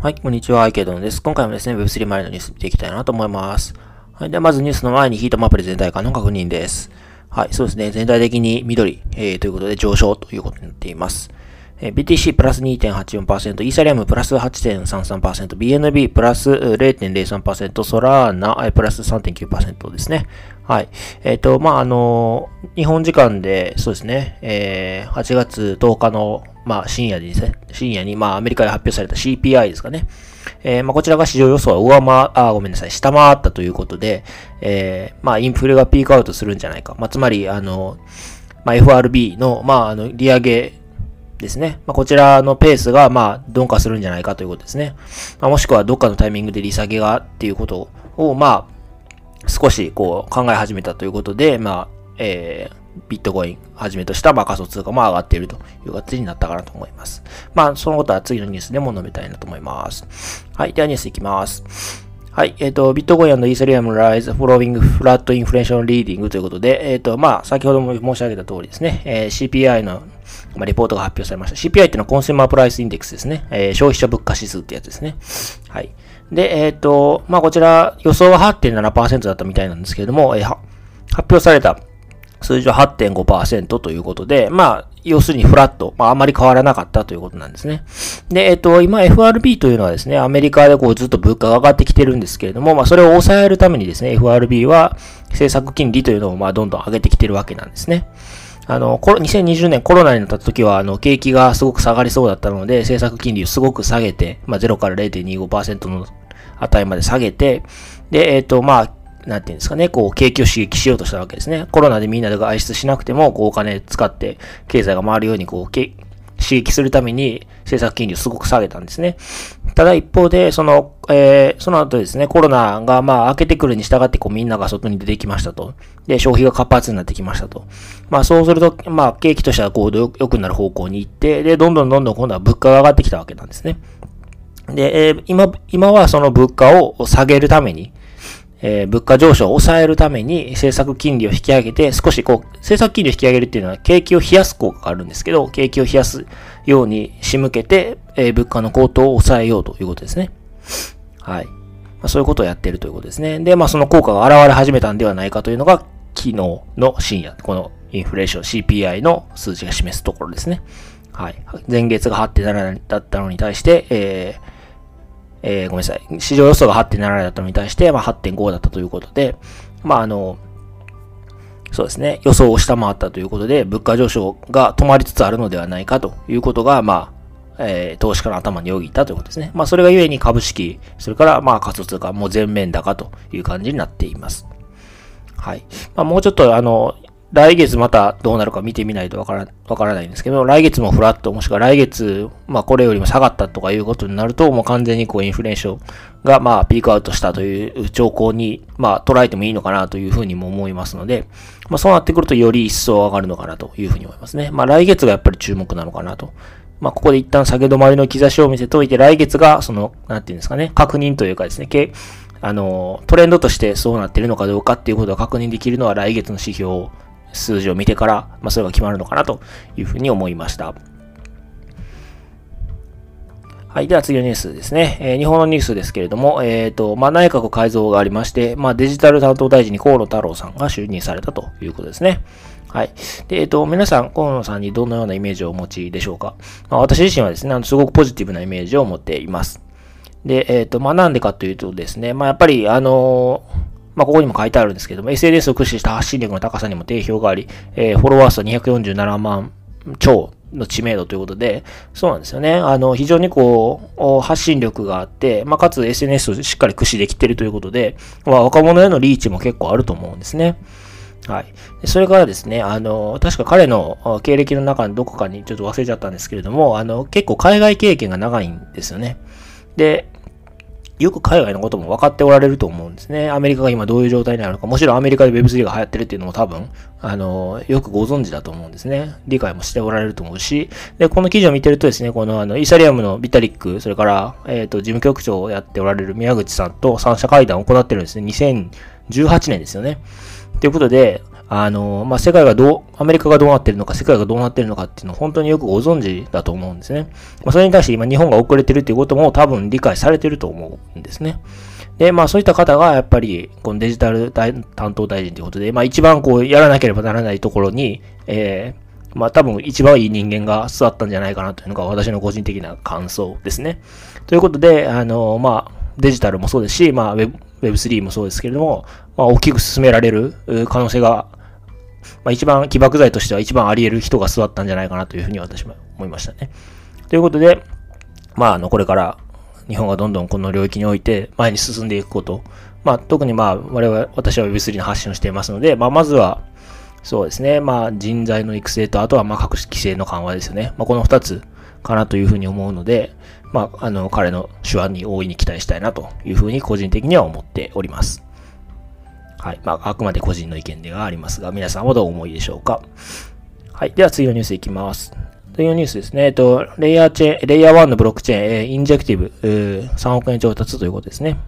はい、こんにちは、アイケドンです。今回もですね、Web3 マリのニュース見ていきたいなと思います。はい、ではまずニュースの前にヒートマップで全体感の確認です。はい、そうですね、全体的に緑、えー、ということで上昇ということになっています。え BTC プラス2.84%、イーサリアムプラス8.33%、BNB プラス0.03%、ソラーナプラス3.9%ですね。はい。えっ、ー、と、まあ、あの日本時間で、そうですね、えー、8月10日の、まあ、深夜にですね、深夜に、まあ、アメリカで発表された CPI ですかね。えー、まあ、こちらが市場予想は上回、あ、ごめんなさい、下回ったということで、えー、まあ、インフレがピークアウトするんじゃないか。まあ、つまり、あの、まあ、FRB の、まあ、あの、利上げですね。まあ、こちらのペースが、まあ、鈍化するんじゃないかということですね。まあ、もしくはどっかのタイミングで利下げがっていうことを、まあ、少しこう考え始めたということで、まあ、えー、ビットコインはじめとしたまあ仮想通貨も上がっているという形になったかなと思います。まあ、そのことは次のニュースでも述べたいなと思います。はい。ではニュースいきます。はい。えっ、ー、と、 Bitcoin Ethereum rise following flat inflation reading ということで、えっ、ー、と、まあ、先ほども申し上げた通りですね、えー、CPI の、まあ、レポートが発表されました。CPI っていうのは Consumer Price Index ですね。えー、消費者物価指数ってやつですね。はい。で、えっ、と、まあ、こちら、予想は8.7%だったみたいなんですけれども、えー、発表された数字は8.5%ということで、まあ、要するにフラット、まあ、あまり変わらなかったということなんですね。で、えっと、今 FRB というのはですね、アメリカでこうずっと物価が上がってきてるんですけれども、まあ、それを抑えるためにですね、FRB は政策金利というのをまあ、どんどん上げてきてるわけなんですね。あの、2020年コロナになった時は、あの、景気がすごく下がりそうだったので、政策金利をすごく下げて、まあ、0から0.25%の値まで下げて、で、えっと、まあ、なんていうんですかね、こう、景気を刺激しようとしたわけですね。コロナでみんなで外出しなくても、こう、お金使って経済が回るように、こう、刺激するために政策金利をすごく下げたんですね。ただ一方で、その、えー、その後ですね、コロナがまあ明けてくるに従ってこうみんなが外に出てきましたと。で、消費が活発になってきましたと。まあそうすると、まあ景気としてはこう良くなる方向に行って、で、どんどんどんどん今度は物価が上がってきたわけなんですね。で、えー、今、今はその物価を下げるために、えー、物価上昇を抑えるために政策金利を引き上げて、少しこう、政策金利を引き上げるっていうのは景気を冷やす効果があるんですけど、景気を冷やすように仕向けて、えー、物価の高騰を抑えようということですね。はい。まあ、そういうことをやってるということですね。で、まあその効果が現れ始めたんではないかというのが、昨日の深夜、このインフレーション CPI の数字が示すところですね。はい。前月が8.7だったのに対して、えーえー、ごめんなさい。市場予想が8.7だったのに対して、まあ、8.5だったということで、まあ、あの、そうですね。予想を下回ったということで、物価上昇が止まりつつあるのではないかということが、まあ、えー、投資家の頭によぎったということですね。まあ、それがゆえに株式、それから、まあ、仮想通貨もう全面高という感じになっています。はい。まあ、もうちょっと、あの、来月またどうなるか見てみないとわから、わからないんですけど、来月もフラット、もしくは来月、まあこれよりも下がったとかいうことになると、もう完全にこうインフレーションがまあピークアウトしたという兆候に、まあ捉えてもいいのかなというふうにも思いますので、まあそうなってくるとより一層上がるのかなというふうに思いますね。まあ来月がやっぱり注目なのかなと。まあここで一旦下げ止まりの兆しを見せておいて、来月がその、なんていうんですかね、確認というかですね、あの、トレンドとしてそうなってるのかどうかっていうことが確認できるのは来月の指標数字を見てから、まあ、それが決まるのかなというふうに思いました。はい。では次のニュースですね。えー、日本のニュースですけれども、えっ、ー、と、まあ、内閣改造がありまして、まあ、デジタル担当大臣に河野太郎さんが就任されたということですね。はい。で、えっ、ー、と、皆さん、河野さんにどのようなイメージをお持ちでしょうか。まあ、私自身はですね、あのすごくポジティブなイメージを持っています。で、えっ、と、まあ、なんでかというとですね、まあ、やっぱり、あのまあ、ここにも書いてあるんですけども、SNS を駆使した発信力の高さにも定評があり、えー、フォロワー数は247万超の知名度ということで、そうなんですよね。あの、非常にこう、発信力があって、まあ、かつ SNS をしっかり駆使できているということで、まあ、若者へのリーチも結構あると思うんですね。はい。それからですね、あの、確か彼の経歴の中のどこかにちょっと忘れちゃったんですけれども、あの、結構海外経験が長いんですよね。で、よく海外のことも分かっておられると思うんですね。アメリカが今どういう状態にあるのか、もちろんアメリカで Web3 が流行ってるっていうのも多分、あの、よくご存知だと思うんですね。理解もしておられると思うし、で、この記事を見てるとですね、このあの、イーサリアムのビタリック、それから、えっ、ー、と、事務局長をやっておられる宮口さんと三者会談を行ってるんですね。2018年ですよね。ということで、あの、まあ、世界がどう、アメリカがどうなってるのか、世界がどうなってるのかっていうのを本当によくご存知だと思うんですね。まあ、それに対して今日本が遅れてるっていうことも多分理解されてると思うんですね。で、まあそういった方がやっぱり、このデジタル担当大臣ということで、まあ一番こうやらなければならないところに、えー、まあ多分一番いい人間が座ったんじゃないかなというのが私の個人的な感想ですね。ということで、あの、まあデジタルもそうですし、まあ Web3 もそうですけれども、まあ大きく進められる可能性が、まあ一番起爆剤としては一番あり得る人が座ったんじゃないかなというふうに私も思いましたね。ということで、まああの、これから日本がどんどんこの領域において前に進んでいくこと。まあ、特にまあ、我々、私は Web3 の発信をしていますので、まあ、まずは、そうですね。まあ、人材の育成と、あとはまあ、各種規制の緩和ですよね。まあ、この二つかなというふうに思うので、まあ、あの、彼の手腕に大いに期待したいなというふうに個人的には思っております。はい。まあ、あくまで個人の意見ではありますが、皆さんはどう思いでしょうか？はい。では次のニュースいきます。というニュースですね。えっと、レイヤーチェーン、レイヤー1のブロックチェーン、えー、インジェクティブ、3億円調達ということですね。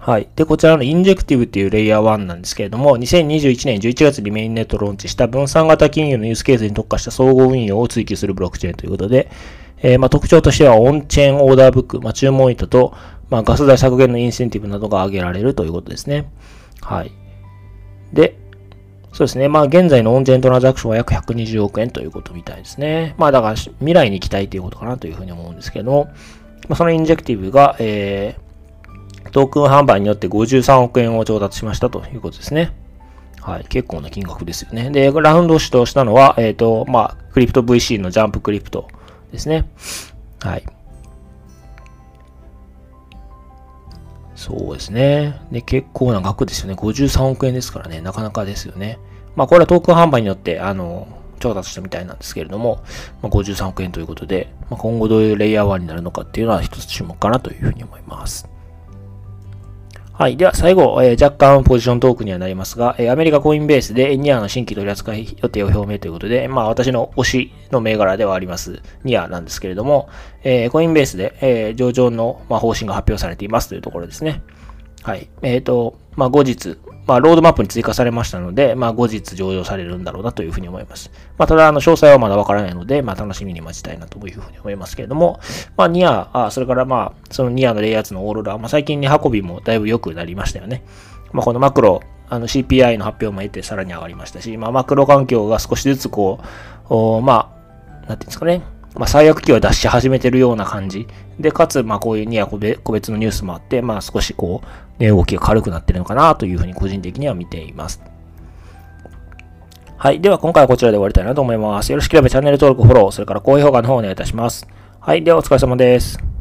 はい。で、こちらのインジェクティブっていうレイヤー1なんですけれども、2021年11月にメインネットローンチした分散型金融のユースケースに特化した相互運用を追求するブロックチェーンということで、えー、まあ、特徴としてはオンチェーンオーダーブック、まあ、注文板と、まあ、ガス代削減のインセンティブなどが挙げられるということですね。はい。で、そうですね。まあ、現在のオンチェーントランザクションは約120億円ということみたいですね。まあ、だから未来に期待ということかなというふうに思うんですけども、まあ、そのインジェクティブが、えー、トークン販売によって53億円を調達しましたということですね。はい。結構な金額ですよね。で、ラウンドを主導したのは、えっ、ー、と、まあ、クリプト VC のジャンプクリプトですね。はい。そうですね。で、結構な額ですよね。53億円ですからね。なかなかですよね。まあ、これはトークン販売によって、あの、調達したみたいなんですけれども、まあ、53億円ということで、まあ、今後どういうレイヤー1になるのかっていうのは一つ注目かなというふうに思います。はい。では、最後、えー、若干ポジショントークにはなりますが、えー、アメリカコインベースでニアの新規取り扱い予定を表明ということで、まあ、私の推しの銘柄ではあります、ニアなんですけれども、えー、コインベースで、え、上場の、まあ、方針が発表されていますというところですね。はい。えっ、と、まあ、後日、まあ、ロードマップに追加されましたので、まあ、後日上場されるんだろうなというふうに思います。まあ、ただ、あの、詳細はまだわからないので、まあ、楽しみに待ちたいなというふうに思いますけれども、まあ、ニア、あそれからまあ、そのニアのレイヤーツのオーロラ、まあ、最近に運びもだいぶ良くなりましたよね。まあ、このマクロ、あの CPI の発表も得てさらに上がりましたし、まあ、マクロ環境が少しずつこう、おまあ、なんていうんですかね、まあ、最悪期を出し始めてるような感じ。で、かつ、まあ、こういうニア個別のニュースもあって、まあ、少しこう、値動きが軽くなってるのかなというふうに個人的には見ています。はい。では今回はこちらで終わりたいなと思います。よろしければチャンネル登録、フォロー、それから高評価の方お願いいたします。はい。ではお疲れ様です。